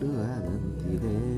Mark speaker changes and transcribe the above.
Speaker 1: 그아는길에